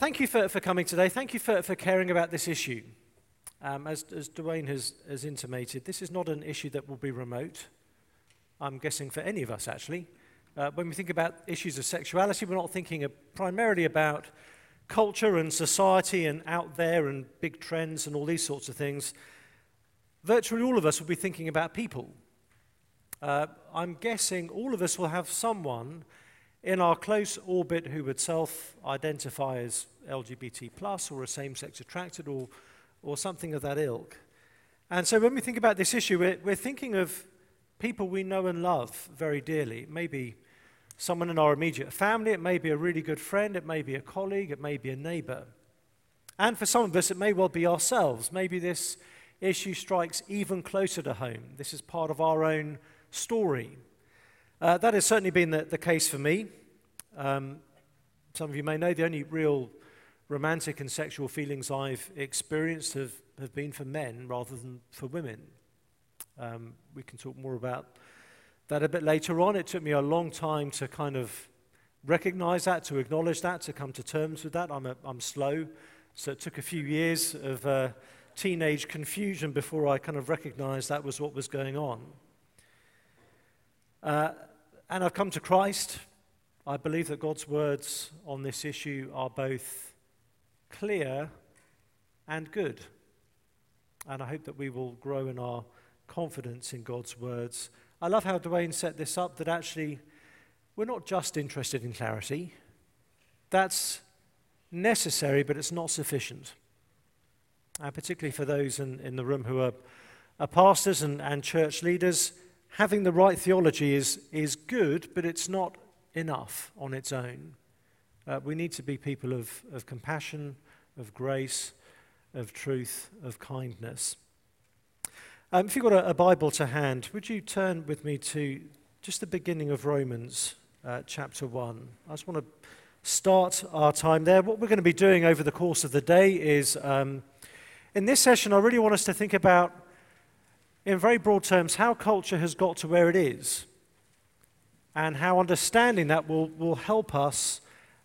Thank you for, for coming today. Thank you for, for caring about this issue. Um, as, as Dwayne has, has intimated, this is not an issue that will be remote. I'm guessing for any of us, actually. Uh, when we think about issues of sexuality, we're not thinking primarily about culture and society and out there and big trends and all these sorts of things. Virtually all of us will be thinking about people. Uh, I'm guessing all of us will have someone in our close orbit who would self identify as LGBT plus or a same sex attracted or, or something of that ilk. And so when we think about this issue, we're, we're thinking of people we know and love very dearly. Maybe someone in our immediate family, it may be a really good friend, it may be a colleague, it may be a neighbor. And for some of us, it may well be ourselves. Maybe this issue strikes even closer to home. This is part of our own story. Uh, that has certainly been the, the case for me. Um, some of you may know the only real romantic and sexual feelings I've experienced have, have been for men rather than for women. Um, we can talk more about that a bit later on. It took me a long time to kind of recognize that, to acknowledge that, to come to terms with that. I'm, a, I'm slow, so it took a few years of uh, teenage confusion before I kind of recognized that was what was going on. Uh, and I've come to Christ. I believe that God's words on this issue are both clear and good. And I hope that we will grow in our confidence in God's words. I love how Dwayne set this up that actually we're not just interested in clarity. That's necessary, but it's not sufficient. And particularly for those in, in the room who are, are pastors and, and church leaders, having the right theology is, is good, but it's not enough on its own. Uh, we need to be people of, of compassion, of grace, of truth, of kindness. Um, if you've got a, a, Bible to hand, would you turn with me to just the beginning of Romans uh, chapter 1? I just want to start our time there. What we're going to be doing over the course of the day is um, in this session, I really want us to think about in very broad terms, how culture has got to where it is and how understanding that will, will help us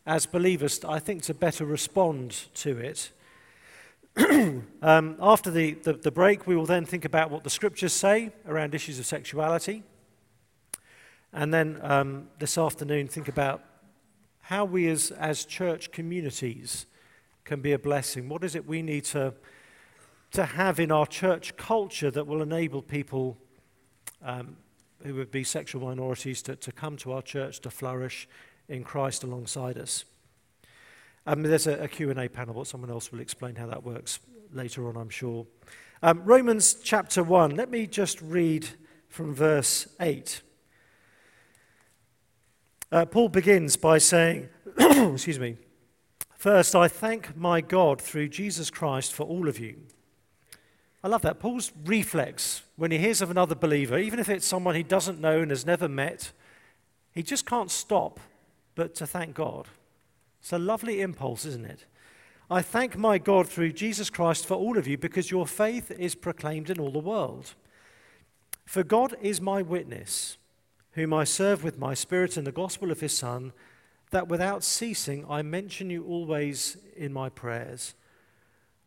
as believers, I think, to better respond to it. um, after the, the, the, break, we will then think about what the scriptures say around issues of sexuality. And then um, this afternoon, think about how we as, as church communities can be a blessing. What is it we need to to have in our church culture that will enable people um, who would be sexual minorities to, to come to our church to flourish in Christ alongside us. Um, there's a, a Q&A panel, but someone else will explain how that works later on, I'm sure. Um, Romans chapter 1, let me just read from verse 8. Uh, Paul begins by saying, excuse me, First, I thank my God through Jesus Christ for all of you I love that. Paul's reflex when he hears of another believer, even if it's someone he doesn't know and has never met, he just can't stop but to thank God. It's a lovely impulse, isn't it? I thank my God through Jesus Christ for all of you because your faith is proclaimed in all the world. For God is my witness, whom I serve with my spirit in the gospel of his Son, that without ceasing I mention you always in my prayers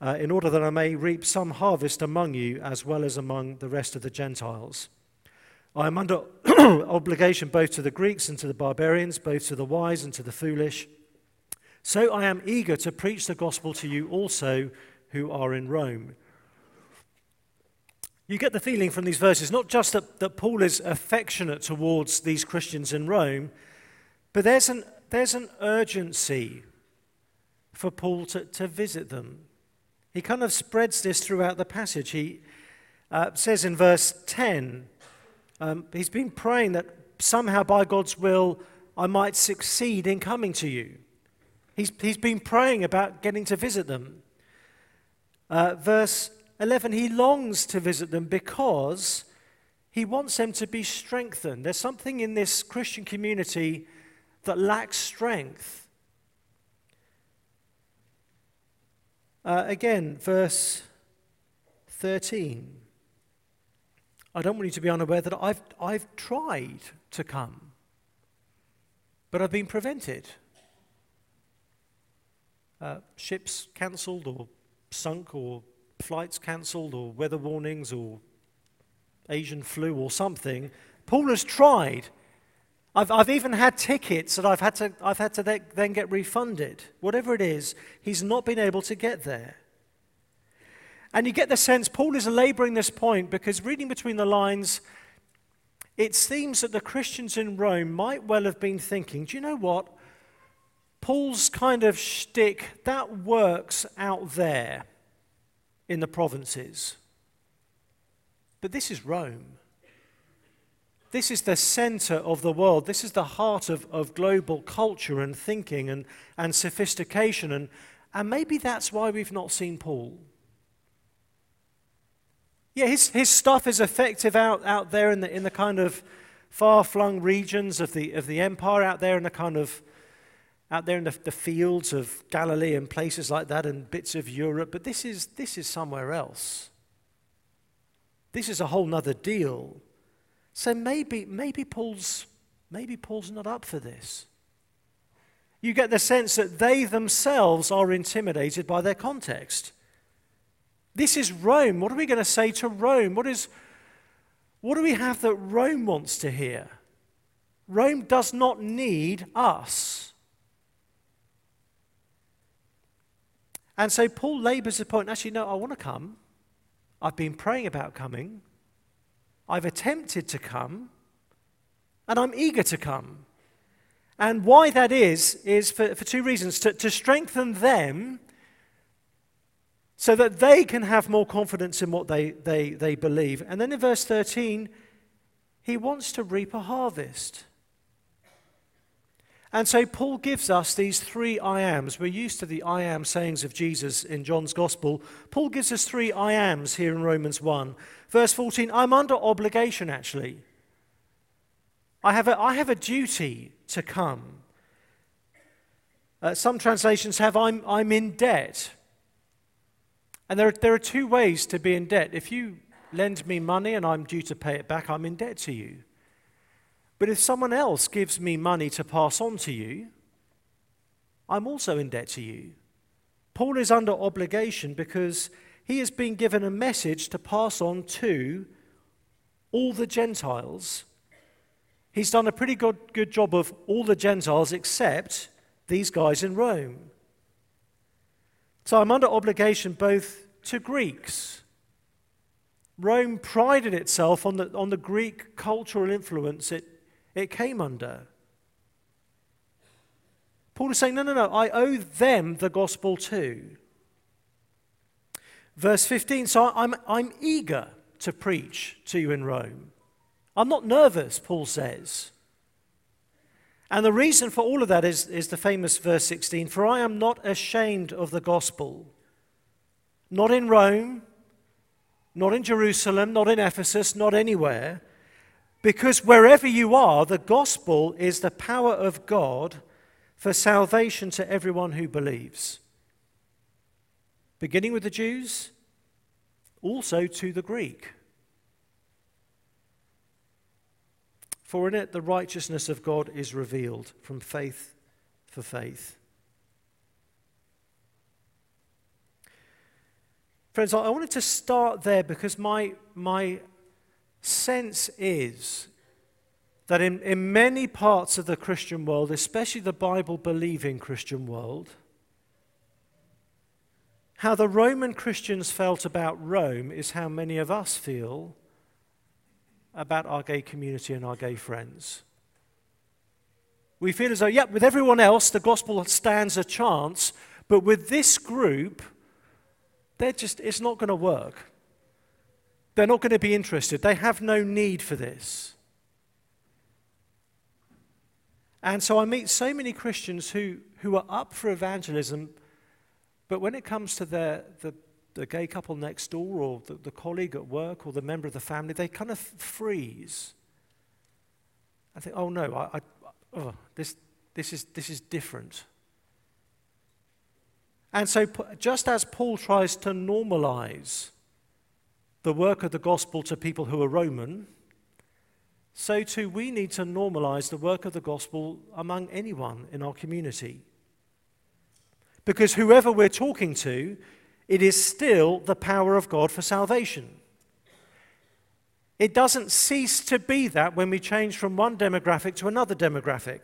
uh, in order that I may reap some harvest among you as well as among the rest of the Gentiles. I am under obligation both to the Greeks and to the barbarians, both to the wise and to the foolish. So I am eager to preach the gospel to you also who are in Rome. You get the feeling from these verses not just that, that Paul is affectionate towards these Christians in Rome, but there's an, there's an urgency for Paul to, to visit them, he kind of spreads this throughout the passage. He uh, says in verse 10, um, he's been praying that somehow by God's will I might succeed in coming to you. He's, he's been praying about getting to visit them. Uh, verse 11, he longs to visit them because he wants them to be strengthened. There's something in this Christian community that lacks strength. Uh, again, verse 13. I don't want you to be unaware that I've, I've tried to come, but I've been prevented. Uh, ships cancelled or sunk or flights cancelled or weather warnings or Asian flu or something. Paul has tried. I've, I've even had tickets that I've had to, I've had to then get refunded. Whatever it is, he's not been able to get there. And you get the sense Paul is laboring this point because reading between the lines, it seems that the Christians in Rome might well have been thinking, do you know what? Paul's kind of shtick, that works out there in the provinces. But this is Rome. This is the center of the world. This is the heart of, of global culture and thinking and, and sophistication. And, and maybe that's why we've not seen Paul. Yeah, his, his stuff is effective out, out there in the, in the kind of far flung regions of the, of the empire, out there in the kind of out there in the, the fields of Galilee and places like that and bits of Europe, but this is, this is somewhere else. This is a whole nother deal. So maybe, maybe, Paul's, maybe Paul's not up for this. You get the sense that they themselves are intimidated by their context. This is Rome. What are we going to say to Rome? What, is, what do we have that Rome wants to hear? Rome does not need us. And so Paul labors the point actually, no, I want to come. I've been praying about coming. I've attempted to come. And I'm eager to come. And why that is, is for, for two reasons to, to strengthen them so that they can have more confidence in what they, they, they believe. And then in verse 13, he wants to reap a harvest. And so Paul gives us these three I ams. We're used to the I am sayings of Jesus in John's Gospel. Paul gives us three I ams here in Romans 1. Verse 14, I'm under obligation actually. I have a, I have a duty to come. Uh, some translations have I'm, I'm in debt. And there, there are two ways to be in debt. If you lend me money and I'm due to pay it back, I'm in debt to you. But if someone else gives me money to pass on to you, I'm also in debt to you. Paul is under obligation because he has been given a message to pass on to all the Gentiles. He's done a pretty good, good job of all the Gentiles except these guys in Rome. So I'm under obligation both to Greeks. Rome prided itself on the, on the Greek cultural influence it, it came under. Paul is saying, no, no, no, I owe them the gospel too. Verse 15, so I'm, I'm eager to preach to you in Rome. I'm not nervous, Paul says. And the reason for all of that is, is the famous verse 16 For I am not ashamed of the gospel. Not in Rome, not in Jerusalem, not in Ephesus, not anywhere. Because wherever you are, the gospel is the power of God for salvation to everyone who believes. Beginning with the Jews, also to the Greek. For in it the righteousness of God is revealed from faith for faith. Friends, I wanted to start there because my, my sense is that in, in many parts of the Christian world, especially the Bible believing Christian world, how the Roman Christians felt about Rome is how many of us feel about our gay community and our gay friends. We feel as though, yeah, with everyone else, the gospel stands a chance, but with this group, they're just, it's not going to work. They're not going to be interested. They have no need for this. And so I meet so many Christians who, who are up for evangelism, but when it comes to the, the gay couple next door or the, the colleague at work or the member of the family, they kind of freeze. I think, oh no, I, I oh, this, this, is, this is different. And so, just as Paul tries to normalize the work of the gospel to people who are Roman, so too we need to normalize the work of the gospel among anyone in our community. Because whoever we're talking to, it is still the power of God for salvation. It doesn't cease to be that when we change from one demographic to another demographic.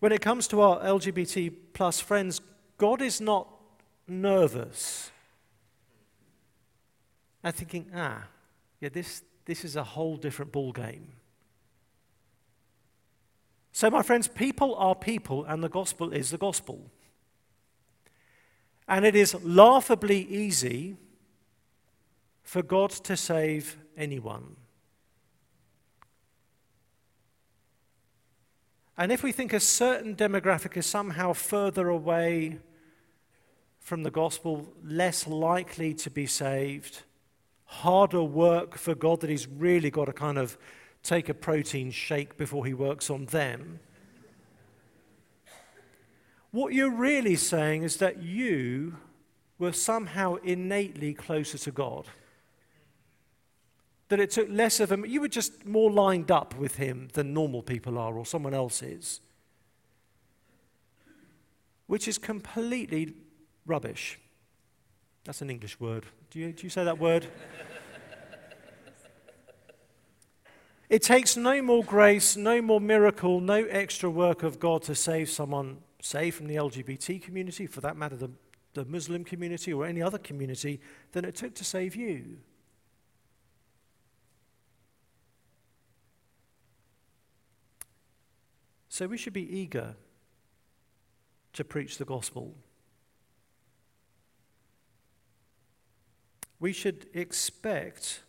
When it comes to our LGBT plus friends, God is not nervous and thinking, ah, yeah, this, this is a whole different ball game. So, my friends, people are people, and the gospel is the gospel. And it is laughably easy for God to save anyone. And if we think a certain demographic is somehow further away from the gospel, less likely to be saved, harder work for God that He's really got to kind of take a protein shake before He works on them. What you're really saying is that you were somehow innately closer to God. That it took less of him, you were just more lined up with Him than normal people are or someone else is. Which is completely rubbish. That's an English word. Do you, do you say that word? it takes no more grace, no more miracle, no extra work of God to save someone, say from the LGBT community, for that matter, the, the Muslim community or any other community, than it took to save you. So we should be eager to preach the gospel. We should expect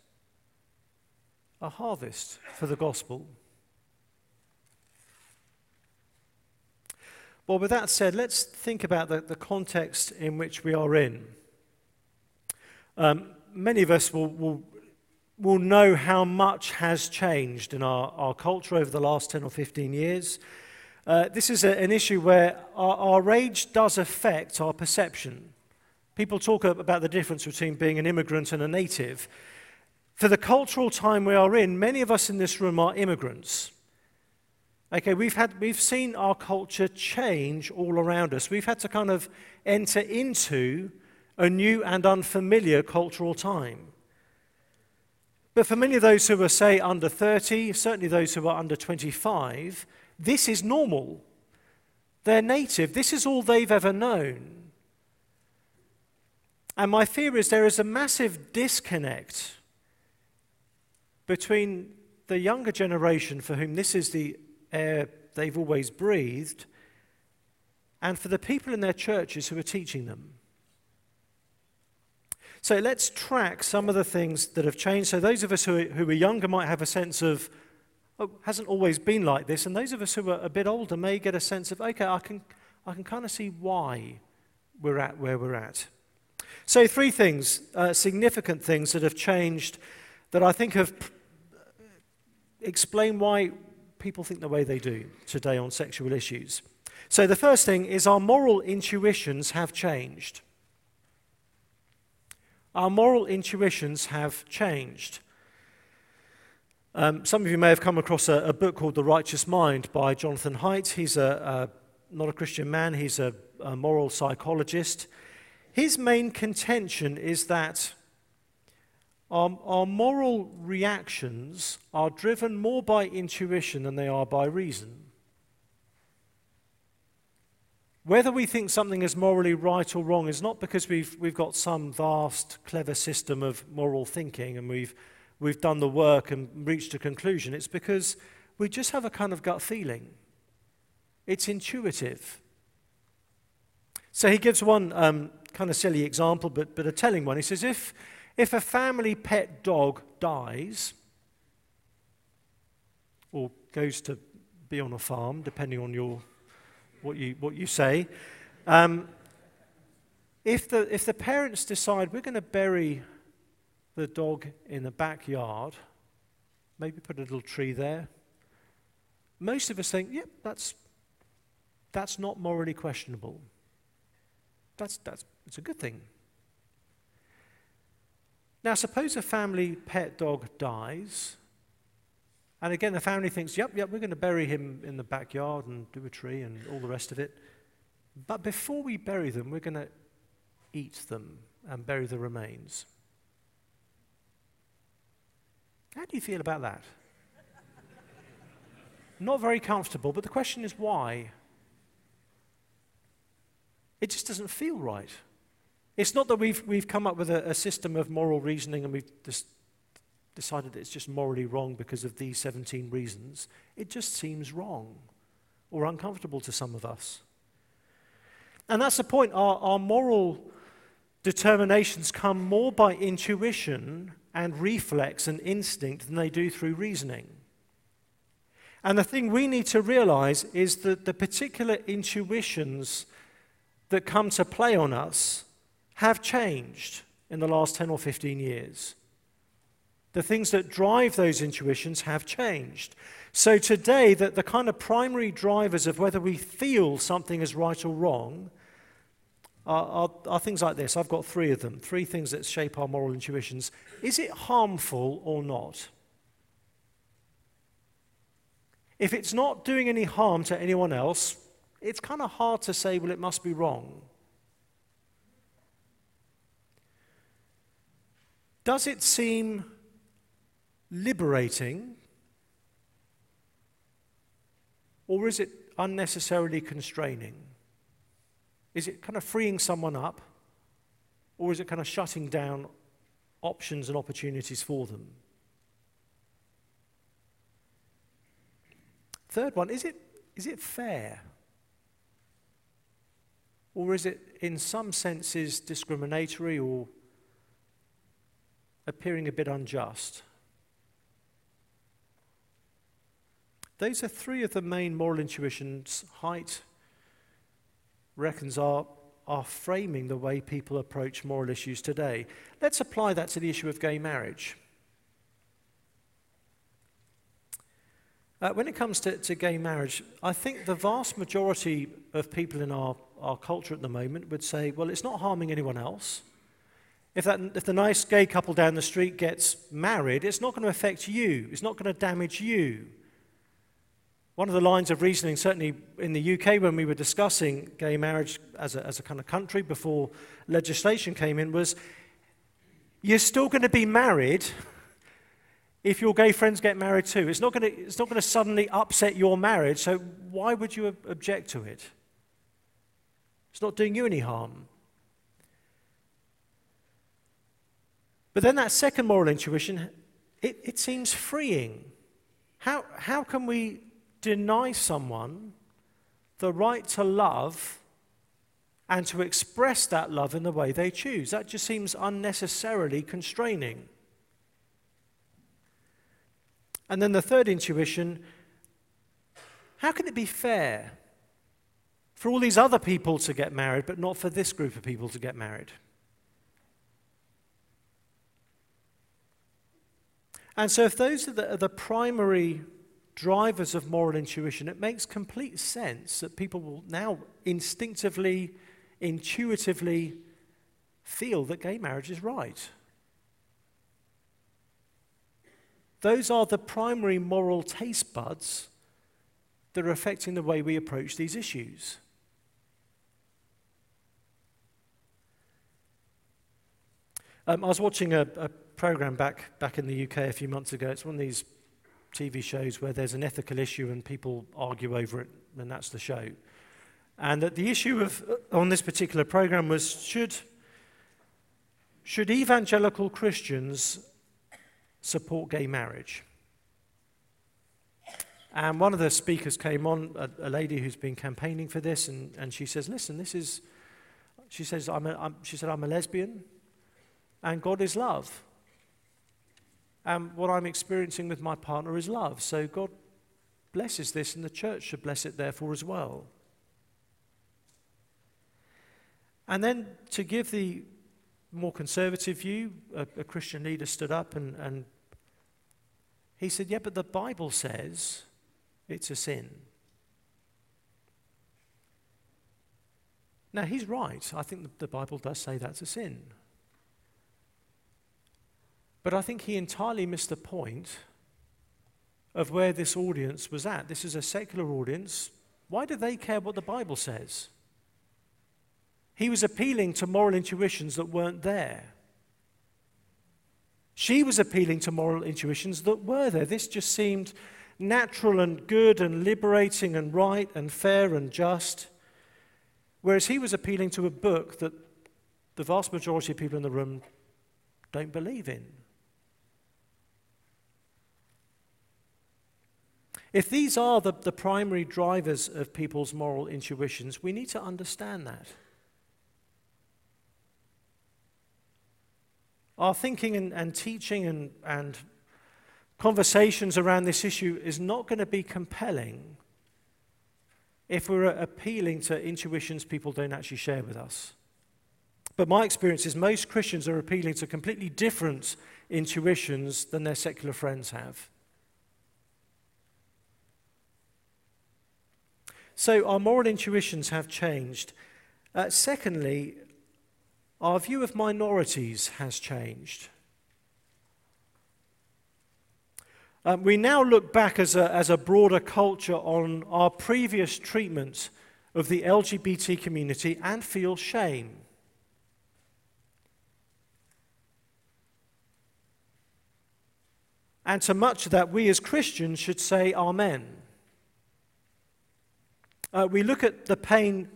a harvest for the gospel. Well, with that said, let's think about the, the context in which we are in. Um, many of us will, will, will know how much has changed in our, our culture over the last 10 or 15 years. Uh, this is a, an issue where our, our age does affect our perception. People talk about the difference between being an immigrant and a native. For the cultural time we are in, many of us in this room are immigrants. Okay, we've, had, we've seen our culture change all around us. We've had to kind of enter into a new and unfamiliar cultural time. But for many of those who are, say, under 30, certainly those who are under 25, this is normal. They're native. This is all they've ever known. And my fear is there is a massive disconnect between the younger generation for whom this is the air they've always breathed and for the people in their churches who are teaching them. So let's track some of the things that have changed. So those of us who are, who are younger might have a sense of, oh, hasn't always been like this. And those of us who are a bit older may get a sense of, okay, I can, I can kind of see why we're at where we're at. So, three things, uh, significant things that have changed that I think have p- explain why people think the way they do today on sexual issues. So, the first thing is our moral intuitions have changed. Our moral intuitions have changed. Um, some of you may have come across a, a, book called The Righteous Mind by Jonathan Haidt. He's a, a not a Christian man, he's a, a moral psychologist. His main contention is that our, our moral reactions are driven more by intuition than they are by reason. Whether we think something is morally right or wrong is not because we've, we've got some vast, clever system of moral thinking and we've, we've done the work and reached a conclusion. It's because we just have a kind of gut feeling. It's intuitive. So he gives one um, kind of silly example, but, but a telling one. He says, if, if a family pet dog dies or goes to be on a farm, depending on your, what, you, what you say, Um, if, the, if the parents decide we're going to bury the dog in the backyard, maybe put a little tree there, most of us think, yep, that's, that's not morally questionable. That's, that's, it's a good thing. Now, suppose a family pet dog dies, and again, the family thinks, yep, yep, we're going to bury him in the backyard and do a tree and all the rest of it. But before we bury them, we're going to eat them and bury the remains. How do you feel about that? Not very comfortable, but the question is why? It just doesn't feel right. It's not that we've, we've come up with a, a system of moral reasoning and we've just decided that it's just morally wrong because of these 17 reasons. It just seems wrong or uncomfortable to some of us. And that's the point. Our, our moral determinations come more by intuition and reflex and instinct than they do through reasoning. And the thing we need to realize is that the particular intuitions that come to play on us have changed in the last 10 or 15 years. The things that drive those intuitions have changed. So today, that the kind of primary drivers of whether we feel something is right or wrong are, are, are, things like this. I've got three of them, three things that shape our moral intuitions. Is it harmful or not? If it's not doing any harm to anyone else, it's kind of hard to say, well, it must be wrong. Does it seem liberating? Or is it unnecessarily constraining? Is it kind of freeing someone up? Or is it kind of shutting down options and opportunities for them? Third one, is it, is it fair? Or is it, in some senses, discriminatory or appearing a bit unjust? Those are three of the main moral intuitions Haidt reckons are, are framing the way people approach moral issues today. Let's apply that to the issue of gay marriage. Uh, when it comes to, to gay marriage, I think the vast majority of people in our, our culture at the moment would say, well, it's not harming anyone else. If, that, if the nice gay couple down the street gets married, it's not going to affect you, it's not going to damage you. One of the lines of reasoning, certainly in the UK when we were discussing gay marriage as a, as a kind of country before legislation came in, was you're still going to be married if your gay friends get married too. It's not going to, it's not going to suddenly upset your marriage, so why would you object to it? It's not doing you any harm. But then that second moral intuition, it, it seems freeing. How, how can we deny someone the right to love and to express that love in the way they choose? That just seems unnecessarily constraining. And then the third intuition how can it be fair for all these other people to get married, but not for this group of people to get married? And so, if those are the, are the, primary drivers of moral intuition, it makes complete sense that people will now instinctively, intuitively feel that gay marriage is right. Those are the primary moral taste buds that are affecting the way we approach these issues. Um, I was watching a, a program back, back in the UK a few months ago. It's one of these TV shows where there's an ethical issue and people argue over it, and that's the show. And that the issue of, uh, on this particular program was should, should evangelical Christians support gay marriage. And one of the speakers came on, a, a lady who's been campaigning for this, and, and she says, Listen, this is, she says, I'm a, I'm, she said, I'm a lesbian, and God is love. And what I'm experiencing with my partner is love. So God blesses this, and the church should bless it, therefore, as well. And then to give the more conservative view, a, a Christian leader stood up and, and he said, Yeah, but the Bible says it's a sin. Now, he's right. I think the Bible does say that's a sin. But I think he entirely missed the point of where this audience was at. This is a secular audience. Why do they care what the Bible says? He was appealing to moral intuitions that weren't there. She was appealing to moral intuitions that were there. This just seemed natural and good and liberating and right and fair and just. Whereas he was appealing to a book that the vast majority of people in the room don't believe in. If these are the, the primary drivers of people's moral intuitions, we need to understand that. Our thinking and, and teaching and, and conversations around this issue is not going to be compelling if we're appealing to intuitions people don't actually share with us. But my experience is most Christians are appealing to completely different intuitions than their secular friends have. So our moral intuitions have changed. Uh, secondly, our view of minorities has changed. Um, we now look back as a, as a broader culture on our previous treatment of the LGBT community and feel shame. And to much of that, we as Christians should say Amen. Uh, we look at the pain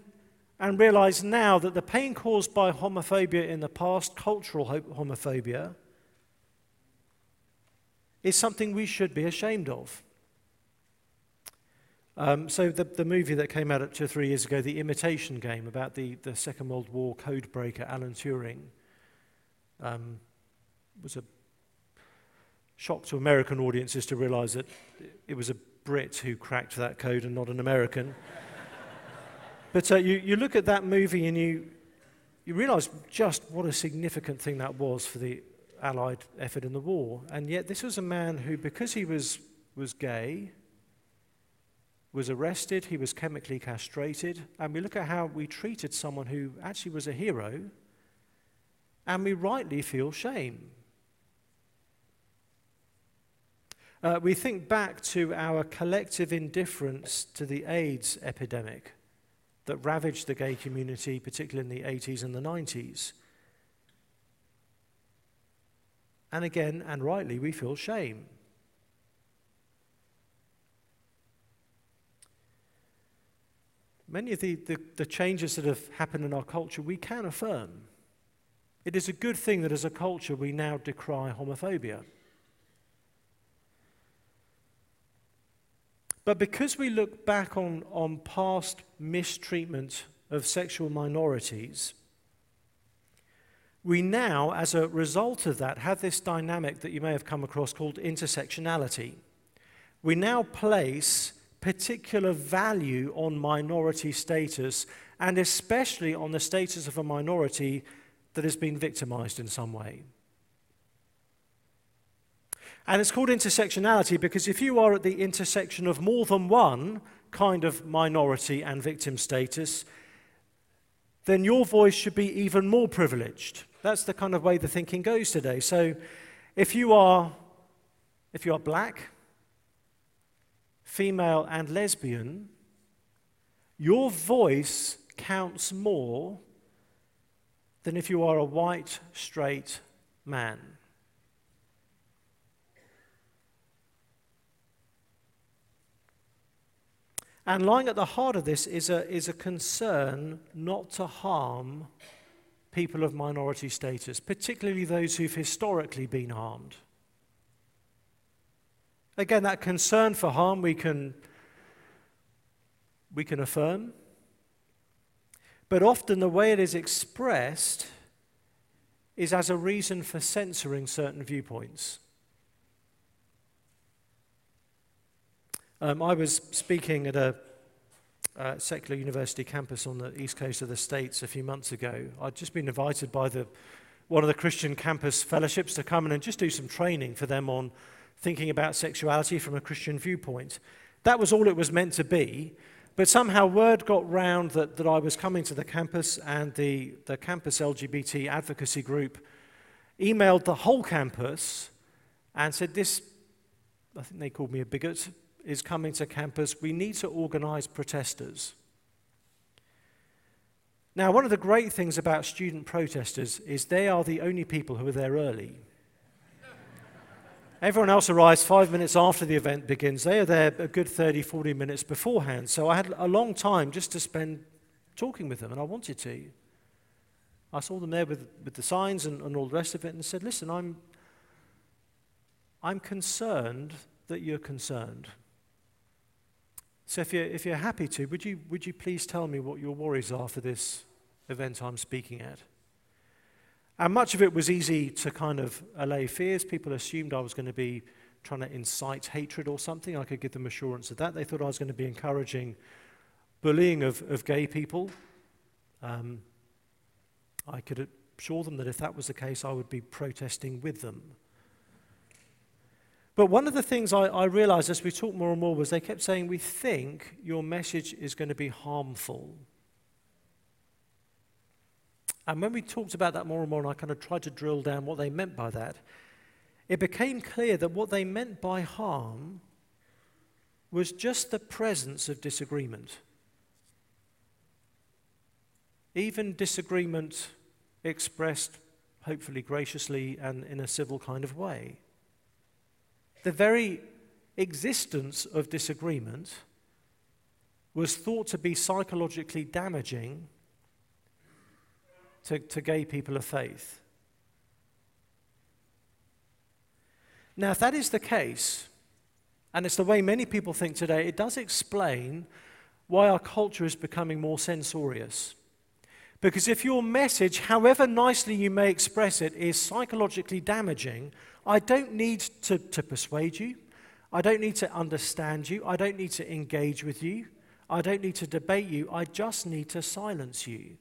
and realize now that the pain caused by homophobia in the past, cultural homophobia, is something we should be ashamed of. Um, so, the, the movie that came out two or three years ago, The Imitation Game, about the, the Second World War code breaker Alan Turing, um, was a shock to American audiences to realize that it was a Brit who cracked that code and not an American. But uh, you, you look at that movie and you, you realize just what a significant thing that was for the Allied effort in the war. And yet, this was a man who, because he was, was gay, was arrested, he was chemically castrated. And we look at how we treated someone who actually was a hero, and we rightly feel shame. Uh, we think back to our collective indifference to the AIDS epidemic that ravaged the gay community, particularly in the 80s and the 90s. And again, and rightly, we feel shame. Many of the, the, the, changes that have happened in our culture, we can affirm. It is a good thing that as a culture we now decry homophobia. But because we look back on, on past mistreatment of sexual minorities, we now, as a result of that, have this dynamic that you may have come across called intersectionality. We now place particular value on minority status, and especially on the status of a minority that has been victimized in some way. And it's called intersectionality because if you are at the intersection of more than one kind of minority and victim status, then your voice should be even more privileged. That's the kind of way the thinking goes today. So if you are if you are black, female and lesbian, your voice counts more than if you are a white straight man. And lying at the heart of this is a, is a concern not to harm people of minority status, particularly those who've historically been harmed. Again, that concern for harm we can, we can affirm, but often the way it is expressed is as a reason for censoring certain viewpoints. Um, I was speaking at a uh, secular university campus on the east coast of the States a few months ago. I'd just been invited by the, one of the Christian campus fellowships to come in and just do some training for them on thinking about sexuality from a Christian viewpoint. That was all it was meant to be. But somehow word got round that, that I was coming to the campus, and the, the campus LGBT advocacy group emailed the whole campus and said, This, I think they called me a bigot, is coming to campus. We need to organize protesters. Now, one of the great things about student protesters is they are the only people who are there early. Everyone else arrives five minutes after the event begins. They are there a good 30, 40 minutes beforehand. So I had a long time just to spend talking with them, and I wanted to. I saw them there with, with the signs and, and all the rest of it and said, Listen, I'm, I'm concerned that you're concerned. So if you're, if you're happy to, would you, would you please tell me what your worries are for this event I'm speaking at? And much of it was easy to kind of allay fears. People assumed I was going to be trying to incite hatred or something. I could give them assurance of that. They thought I was going to be encouraging bullying of, of gay people. Um, I could assure them that if that was the case, I would be protesting with them. But one of the things I, I realized as we talked more and more was they kept saying, We think your message is going to be harmful. And when we talked about that more and more, and I kind of tried to drill down what they meant by that, it became clear that what they meant by harm was just the presence of disagreement. Even disagreement expressed, hopefully graciously and in a civil kind of way. The very existence of disagreement was thought to be psychologically damaging to, to gay people of faith. Now, if that is the case, and it's the way many people think today, it does explain why our culture is becoming more censorious. Because if your message, however nicely you may express it, is psychologically damaging, I don't need to, to persuade you. I don't need to understand you. I don't need to engage with you. I don't need to debate you. I just need to silence you.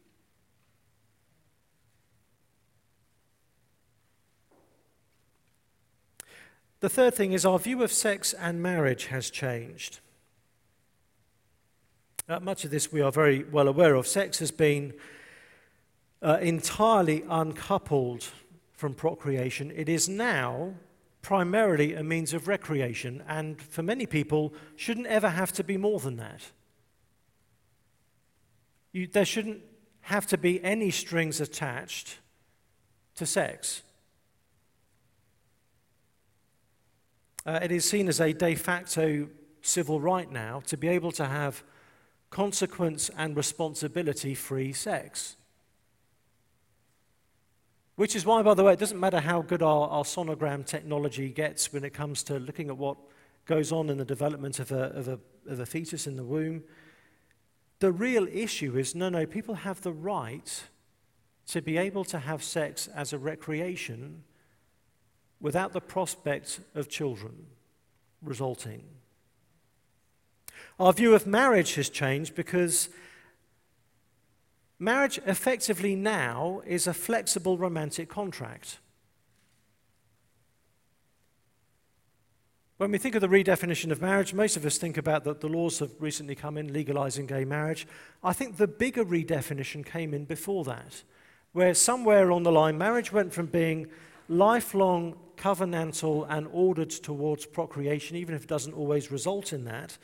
The third thing is our view of sex and marriage has changed. Uh, much of this we are very well aware of. Sex has been uh, entirely uncoupled from procreation. It is now primarily a means of recreation, and for many people, shouldn't ever have to be more than that. You, there shouldn't have to be any strings attached to sex. Uh, it is seen as a de facto civil right now to be able to have consequence and responsibility free sex. Which is why, by the way, it doesn't matter how good our, our, sonogram technology gets when it comes to looking at what goes on in the development of a, of, a, of a fetus in the womb. The real issue is no, no, people have the right to be able to have sex as a recreation without the prospect of children resulting. Our view of marriage has changed because marriage effectively now is a flexible romantic contract. When we think of the redefinition of marriage, most of us think about that the laws have recently come in legalizing gay marriage. I think the bigger redefinition came in before that, where somewhere on the line, marriage went from being lifelong covenantal and ordered towards procreation, even if it doesn't always result in that,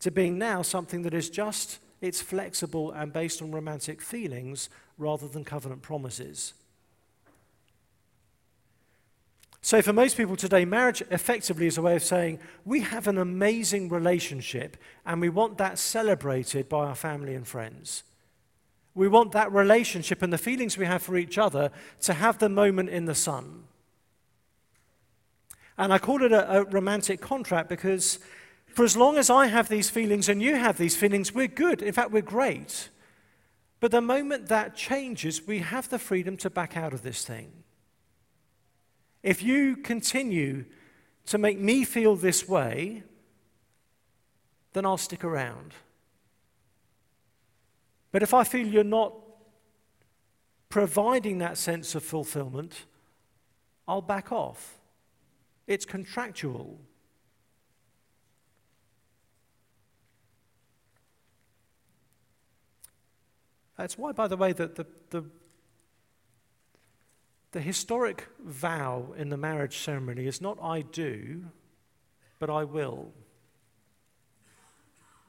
to being now something that is just, it's flexible and based on romantic feelings rather than covenant promises. So, for most people today, marriage effectively is a way of saying we have an amazing relationship and we want that celebrated by our family and friends. We want that relationship and the feelings we have for each other to have the moment in the sun. And I call it a, a romantic contract because for as long as I have these feelings and you have these feelings, we're good. In fact, we're great. But the moment that changes, we have the freedom to back out of this thing. If you continue to make me feel this way, then I'll stick around. But if I feel you're not providing that sense of fulfillment, I'll back off. It's contractual. That's why, by the way, that the, the, the historic vow in the marriage ceremony is not I do, but I will.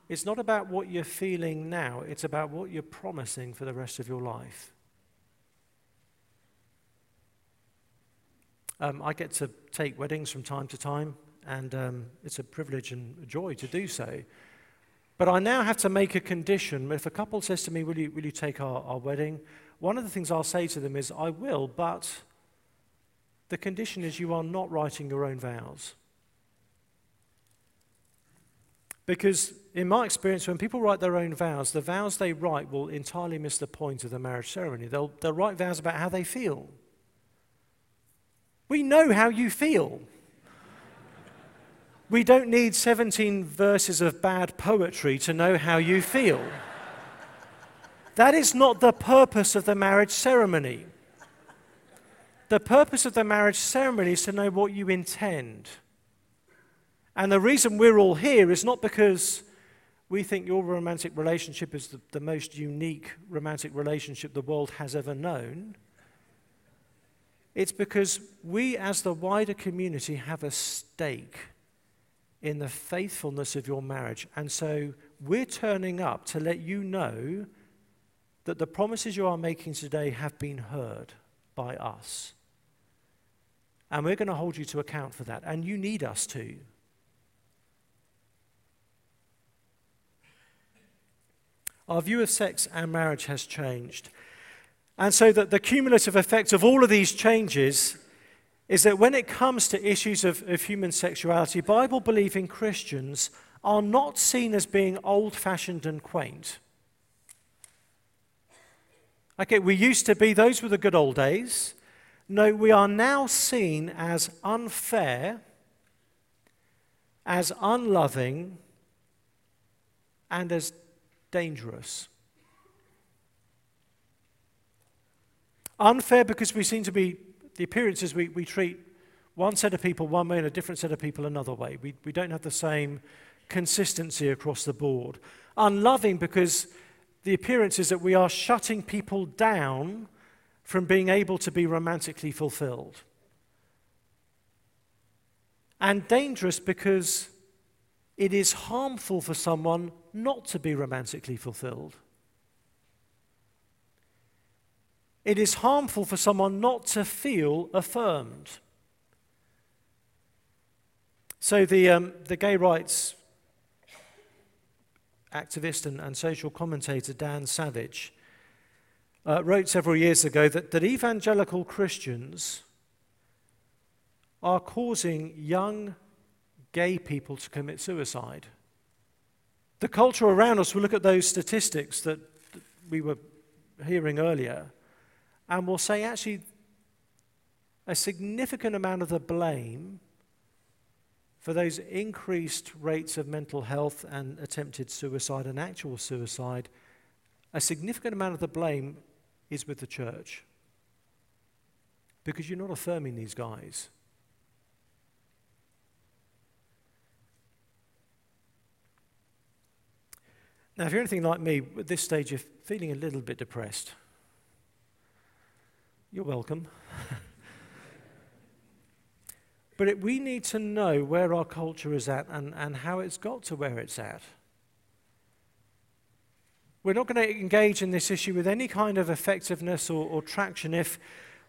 It's not about what you're feeling now, it's about what you're promising for the rest of your life. Um, I get to take weddings from time to time, and um, it's a privilege and a joy to do so. But I now have to make a condition. If a couple says to me, Will you, will you take our, our wedding? One of the things I'll say to them is, I will, but the condition is you are not writing your own vows. Because, in my experience, when people write their own vows, the vows they write will entirely miss the point of the marriage ceremony. They'll, they'll write vows about how they feel. We know how you feel. We don't need 17 verses of bad poetry to know how you feel. That is not the purpose of the marriage ceremony. The purpose of the marriage ceremony is to know what you intend. And the reason we're all here is not because we think your romantic relationship is the, the most unique romantic relationship the world has ever known. It's because we, as the wider community, have a stake in the faithfulness of your marriage. And so we're turning up to let you know that the promises you are making today have been heard by us. And we're going to hold you to account for that. And you need us to. Our view of sex and marriage has changed. And so that the cumulative effect of all of these changes is that when it comes to issues of, of human sexuality, Bible believing Christians are not seen as being old fashioned and quaint. Okay, we used to be, those were the good old days. No, we are now seen as unfair, as unloving, and as dangerous. Unfair because we seem to be the appearances we, we treat one set of people one way and a different set of people another way. We, we don't have the same consistency across the board. Unloving because the appearance is that we are shutting people down from being able to be romantically fulfilled. And dangerous because it is harmful for someone not to be romantically fulfilled. It is harmful for someone not to feel affirmed. So, the, um, the gay rights activist and, and social commentator Dan Savage uh, wrote several years ago that, that evangelical Christians are causing young gay people to commit suicide. The culture around us will look at those statistics that we were hearing earlier and will say actually a significant amount of the blame for those increased rates of mental health and attempted suicide and actual suicide, a significant amount of the blame is with the church. Because you're not affirming these guys. Now, if you're anything like me, at this stage you're feeling a little bit depressed. You're welcome. but it, we need to know where our culture is at and, and how it's got to where it's at. We're not going to engage in this issue with any kind of effectiveness or, or traction if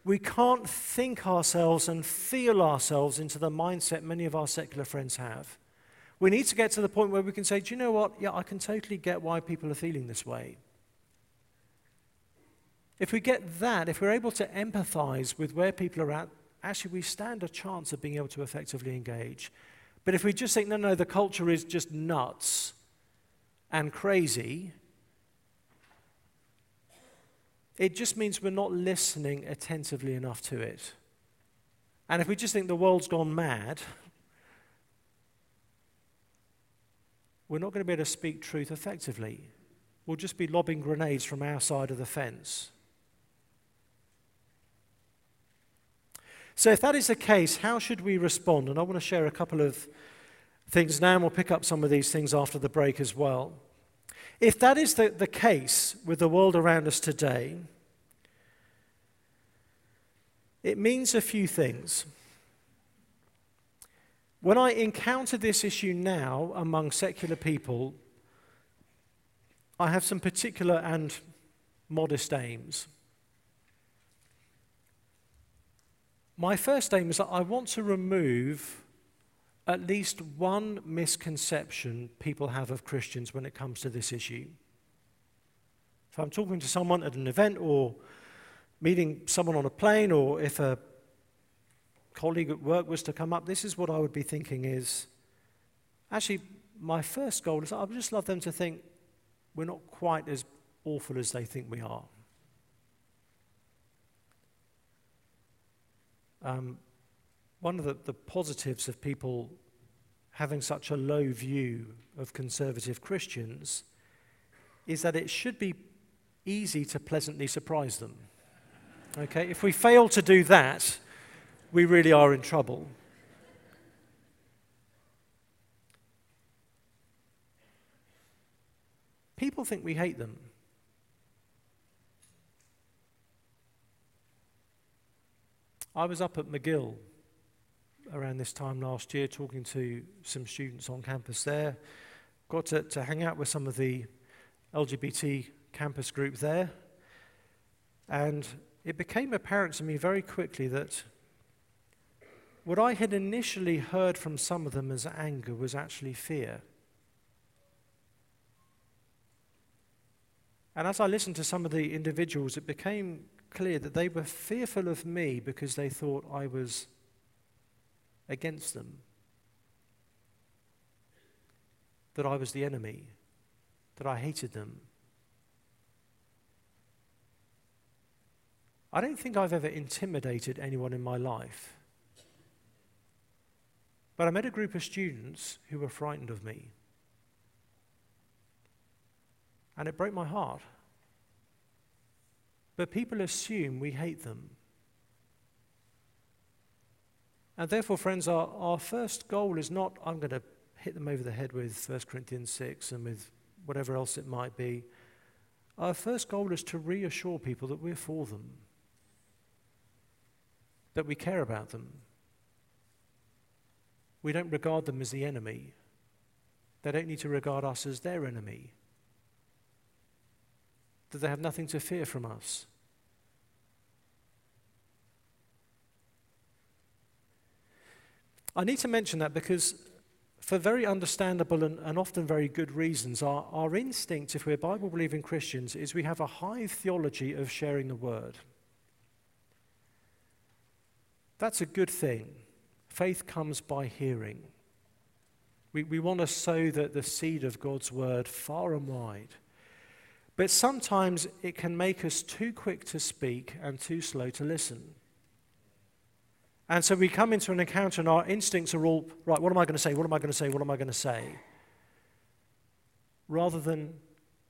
we can't think ourselves and feel ourselves into the mindset many of our secular friends have. We need to get to the point where we can say, do you know what? Yeah, I can totally get why people are feeling this way. If we get that, if we're able to empathize with where people are at, actually we stand a chance of being able to effectively engage. But if we just think, no, no, the culture is just nuts and crazy, it just means we're not listening attentively enough to it. And if we just think the world's gone mad, we're not going to be able to speak truth effectively. We'll just be lobbing grenades from our side of the fence. So, if that is the case, how should we respond? And I want to share a couple of things now, and we'll pick up some of these things after the break as well. If that is the, the case with the world around us today, it means a few things. When I encounter this issue now among secular people, I have some particular and modest aims. My first aim is that I want to remove at least one misconception people have of Christians when it comes to this issue. If I'm talking to someone at an event or meeting someone on a plane, or if a colleague at work was to come up, this is what I would be thinking is actually, my first goal is I would just love them to think we're not quite as awful as they think we are. Um, one of the, the positives of people having such a low view of conservative Christians is that it should be easy to pleasantly surprise them. Okay, if we fail to do that, we really are in trouble. People think we hate them. I was up at McGill around this time last year talking to some students on campus there. Got to, to hang out with some of the LGBT campus group there. And it became apparent to me very quickly that what I had initially heard from some of them as anger was actually fear. And as I listened to some of the individuals, it became clear that they were fearful of me because they thought I was against them, that I was the enemy, that I hated them. I don't think I've ever intimidated anyone in my life. But I met a group of students who were frightened of me. And it broke my heart. But people assume we hate them. And therefore, friends, our, our first goal is not, I'm going to hit them over the head with 1 Corinthians 6 and with whatever else it might be. Our first goal is to reassure people that we're for them, that we care about them. We don't regard them as the enemy. They don't need to regard us as their enemy. That they have nothing to fear from us. I need to mention that because, for very understandable and, and often very good reasons, our, our instinct, if we're Bible believing Christians, is we have a high theology of sharing the word. That's a good thing. Faith comes by hearing. We, we want to sow the, the seed of God's word far and wide. But sometimes it can make us too quick to speak and too slow to listen. And so we come into an encounter and our instincts are all, right, what am I going to say? What am I going to say? What am I going to say? Rather than,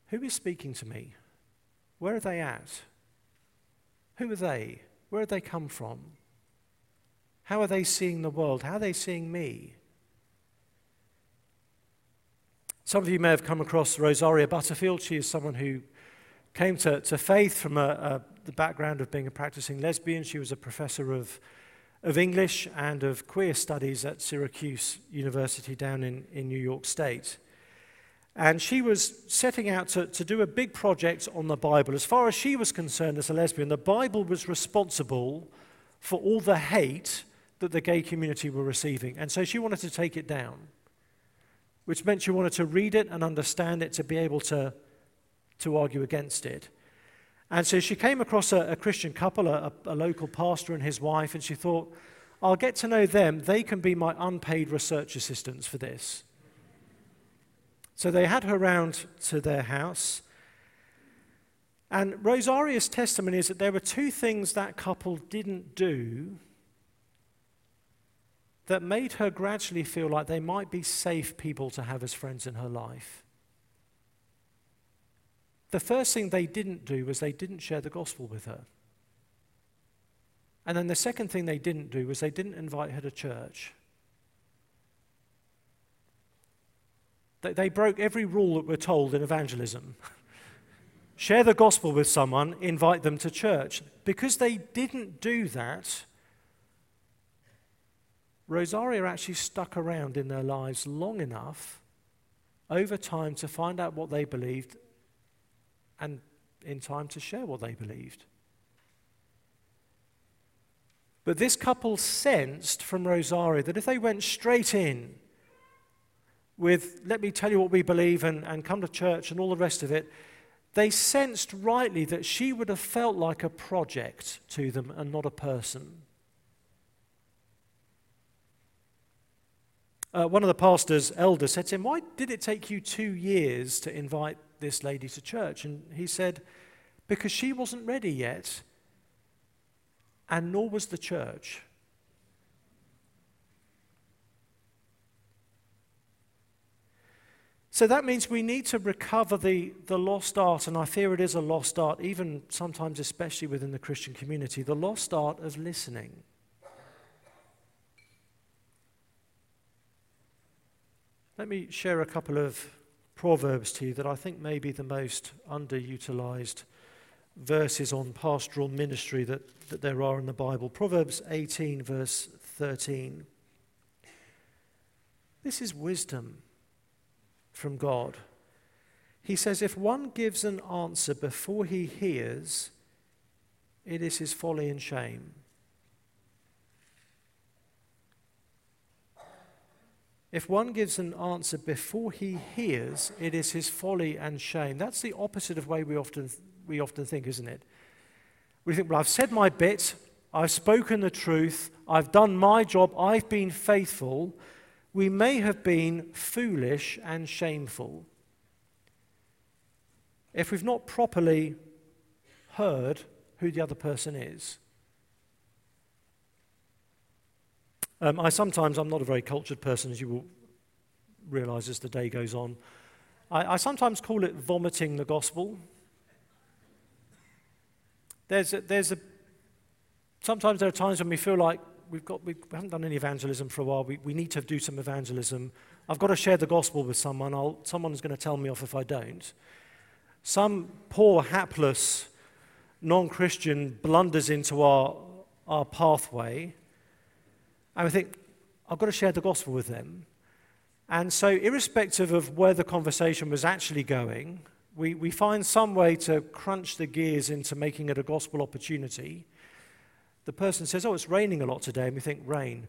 who is speaking to me? Where are they at? Who are they? Where have they come from? How are they seeing the world? How are they seeing me? Some of you may have come across Rosaria Butterfield. She is someone who came to, to faith from a, a, the background of being a practicing lesbian. She was a professor of of English and of queer studies at Syracuse University down in, in New York State. And she was setting out to, to do a big project on the Bible. As far as she was concerned as a lesbian, the Bible was responsible for all the hate that the gay community were receiving. And so she wanted to take it down, which meant she wanted to read it and understand it to be able to, to argue against it. And so she came across a, a Christian couple, a, a local pastor and his wife, and she thought, I'll get to know them. They can be my unpaid research assistants for this. So they had her round to their house. And Rosaria's testimony is that there were two things that couple didn't do that made her gradually feel like they might be safe people to have as friends in her life. the first thing they didn't do was they didn't share the gospel with her. And then the second thing they didn't do was they didn't invite her to church. They, they broke every rule that we're told in evangelism. Share the gospel with someone, invite them to church. Because they didn't do that, Rosaria actually stuck around in their lives long enough over time to find out what they believed and in time to share what they believed. But this couple sensed from Rosaria that if they went straight in with, let me tell you what we believe and, and come to church and all the rest of it, they sensed rightly that she would have felt like a project to them and not a person. Uh, one of the pastor's elders said to him, Why did it take you two years to invite this lady to church? And he said, Because she wasn't ready yet, and nor was the church. So that means we need to recover the, the lost art, and I fear it is a lost art, even sometimes, especially within the Christian community, the lost art of listening. Let me share a couple of proverbs to you that I think may be the most underutilized verses on pastoral ministry that, that there are in the Bible. Proverbs 18, verse 13. This is wisdom from God. He says, If one gives an answer before he hears, it is his folly and shame. If one gives an answer before he hears, it is his folly and shame. That's the opposite of way we often, we often think, isn't it? We think, well, I've said my bit, I've spoken the truth, I've done my job, I've been faithful. We may have been foolish and shameful. If we've not properly heard who the other person is. Um, I sometimes, I'm not a very cultured person, as you will realize as the day goes on. I, I sometimes call it vomiting the gospel. There's a, there's a, sometimes there are times when we feel like we've got, we haven't done any evangelism for a while. We, we need to do some evangelism. I've got to share the gospel with someone. I'll, someone's going to tell me off if I don't. Some poor, hapless non Christian blunders into our, our pathway and we think, I've got to share the gospel with them. And so, irrespective of where the conversation was actually going, we, we find some way to crunch the gears into making it a gospel opportunity. The person says, Oh, it's raining a lot today. And we think, Rain.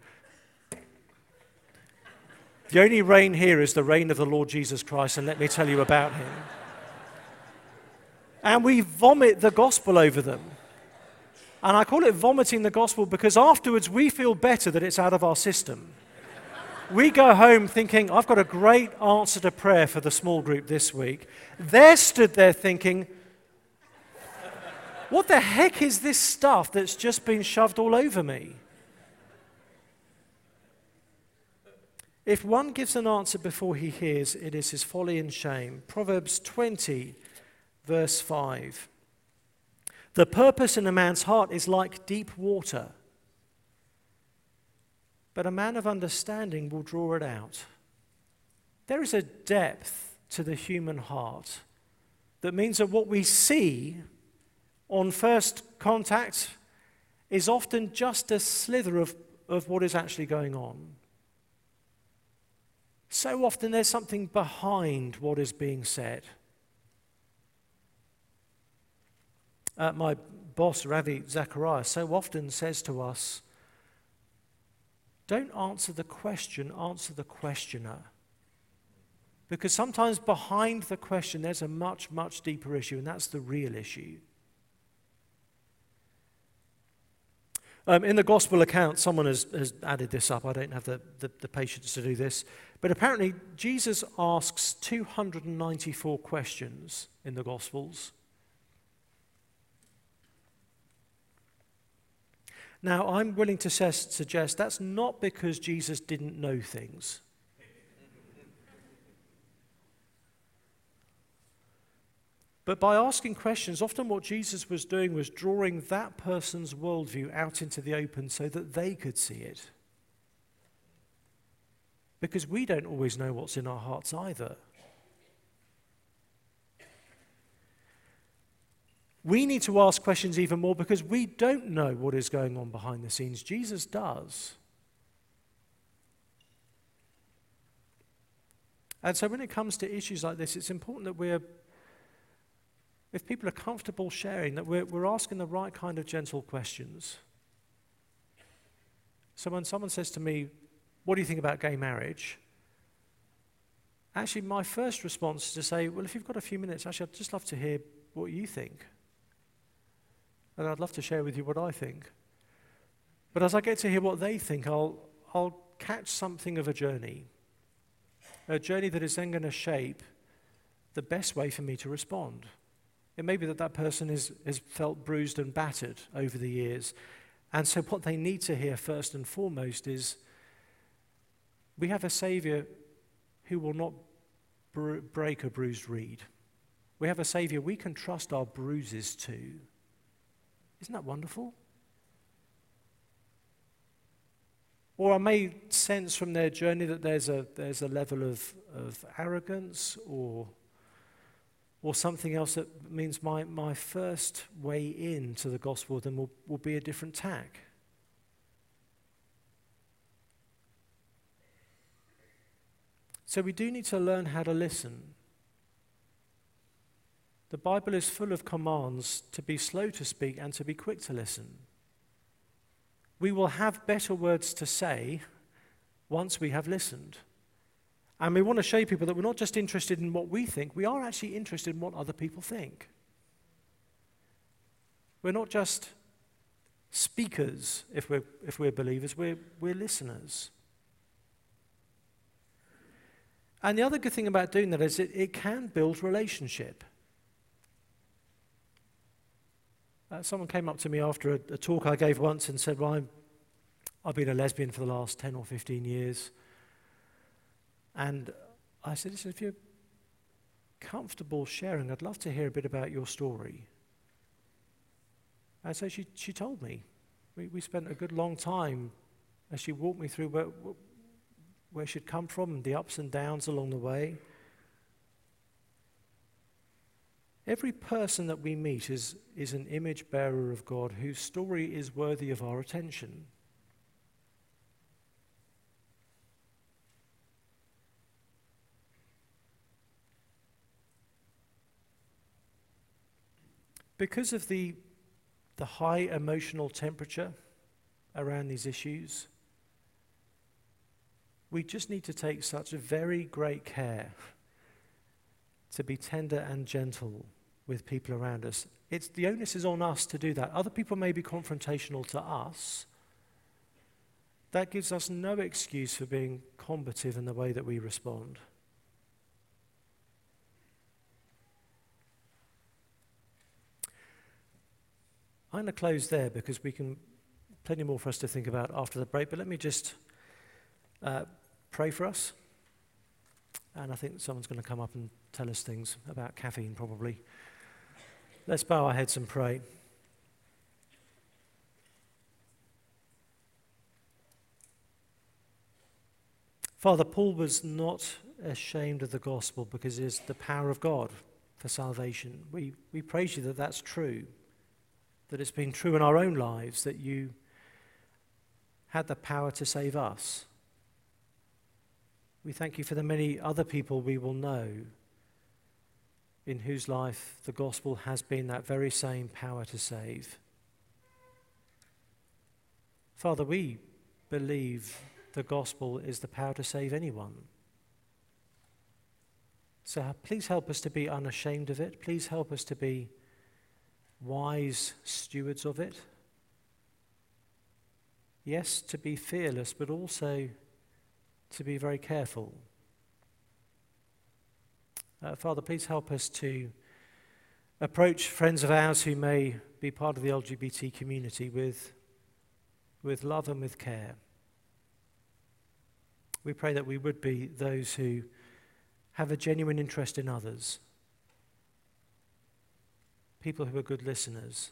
The only rain here is the rain of the Lord Jesus Christ, and let me tell you about him. And we vomit the gospel over them. And I call it vomiting the gospel because afterwards we feel better that it's out of our system. we go home thinking, I've got a great answer to prayer for the small group this week. They're stood there thinking, what the heck is this stuff that's just been shoved all over me? If one gives an answer before he hears, it is his folly and shame. Proverbs 20, verse 5. The purpose in a man's heart is like deep water, but a man of understanding will draw it out. There is a depth to the human heart that means that what we see on first contact is often just a slither of, of what is actually going on. So often there's something behind what is being said. Uh, my boss, Ravi Zacharias, so often says to us, don't answer the question, answer the questioner. Because sometimes behind the question, there's a much, much deeper issue, and that's the real issue. Um, in the gospel account, someone has, has, added this up. I don't have the, the, the patience to do this. But apparently, Jesus asks 294 questions in the gospels. Now, I'm willing to suggest that's not because Jesus didn't know things. But by asking questions, often what Jesus was doing was drawing that person's worldview out into the open so that they could see it. Because we don't always know what's in our hearts either. We need to ask questions even more because we don't know what is going on behind the scenes. Jesus does. And so when it comes to issues like this, it's important that we're, if people are comfortable sharing, that we're, we're asking the right kind of gentle questions. So when someone says to me, What do you think about gay marriage? Actually, my first response is to say, Well, if you've got a few minutes, actually, I'd just love to hear what you think. And I'd love to share with you what I think. But as I get to hear what they think, I'll, I'll catch something of a journey. A journey that is then going to shape the best way for me to respond. It may be that that person is, has felt bruised and battered over the years. And so, what they need to hear first and foremost is we have a Savior who will not br- break a bruised reed. We have a Savior we can trust our bruises to. Isn't that wonderful? Or I may sense from their journey that there's a, there's a level of, of arrogance or, or something else that means my, my first way into the gospel then will, will be a different tack. So we do need to learn how to listen. The Bible is full of commands to be slow to speak and to be quick to listen. We will have better words to say once we have listened. And we want to show people that we're not just interested in what we think, we are actually interested in what other people think. We're not just speakers if we're, if we're believers, we're, we're listeners. And the other good thing about doing that is it, it can build relationship. Uh, someone came up to me after a, a, talk I gave once and said, Well, I'm, I've been a lesbian for the last 10 or 15 years. And I said, Listen, if you're comfortable sharing, I'd love to hear a bit about your story. And so she, she told me. We, we spent a good long time as she walked me through where, where she'd come from and the ups and downs along the way. Every person that we meet is, is an image bearer of God whose story is worthy of our attention. Because of the, the high emotional temperature around these issues, we just need to take such a very great care to be tender and gentle with people around us. It's, the onus is on us to do that. Other people may be confrontational to us. That gives us no excuse for being combative in the way that we respond. I'm going to close there because we can plenty more for us to think about after the break. But let me just uh, pray for us. And I think someone's going to come up and tell us things about caffeine, probably. Let's bow our heads and pray. Father, Paul was not ashamed of the gospel because it is the power of God for salvation. We, we praise you that that's true, that it's been true in our own lives, that you had the power to save us. We thank you for the many other people we will know in whose life the gospel has been that very same power to save. Father, we believe the gospel is the power to save anyone. So please help us to be unashamed of it. Please help us to be wise stewards of it. Yes, to be fearless, but also to be very careful uh, Father, please help us to approach friends of ours who may be part of the LGBT community with, with love and with care. We pray that we would be those who have a genuine interest in others, people who are good listeners,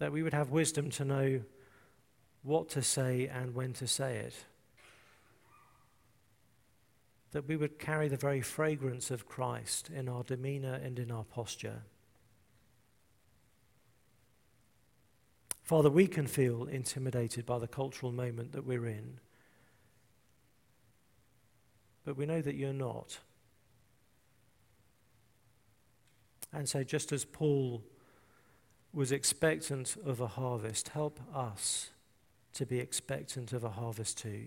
that we would have wisdom to know what to say and when to say it. That we would carry the very fragrance of Christ in our demeanor and in our posture. Father, we can feel intimidated by the cultural moment that we're in, but we know that you're not. And so, just as Paul was expectant of a harvest, help us to be expectant of a harvest too.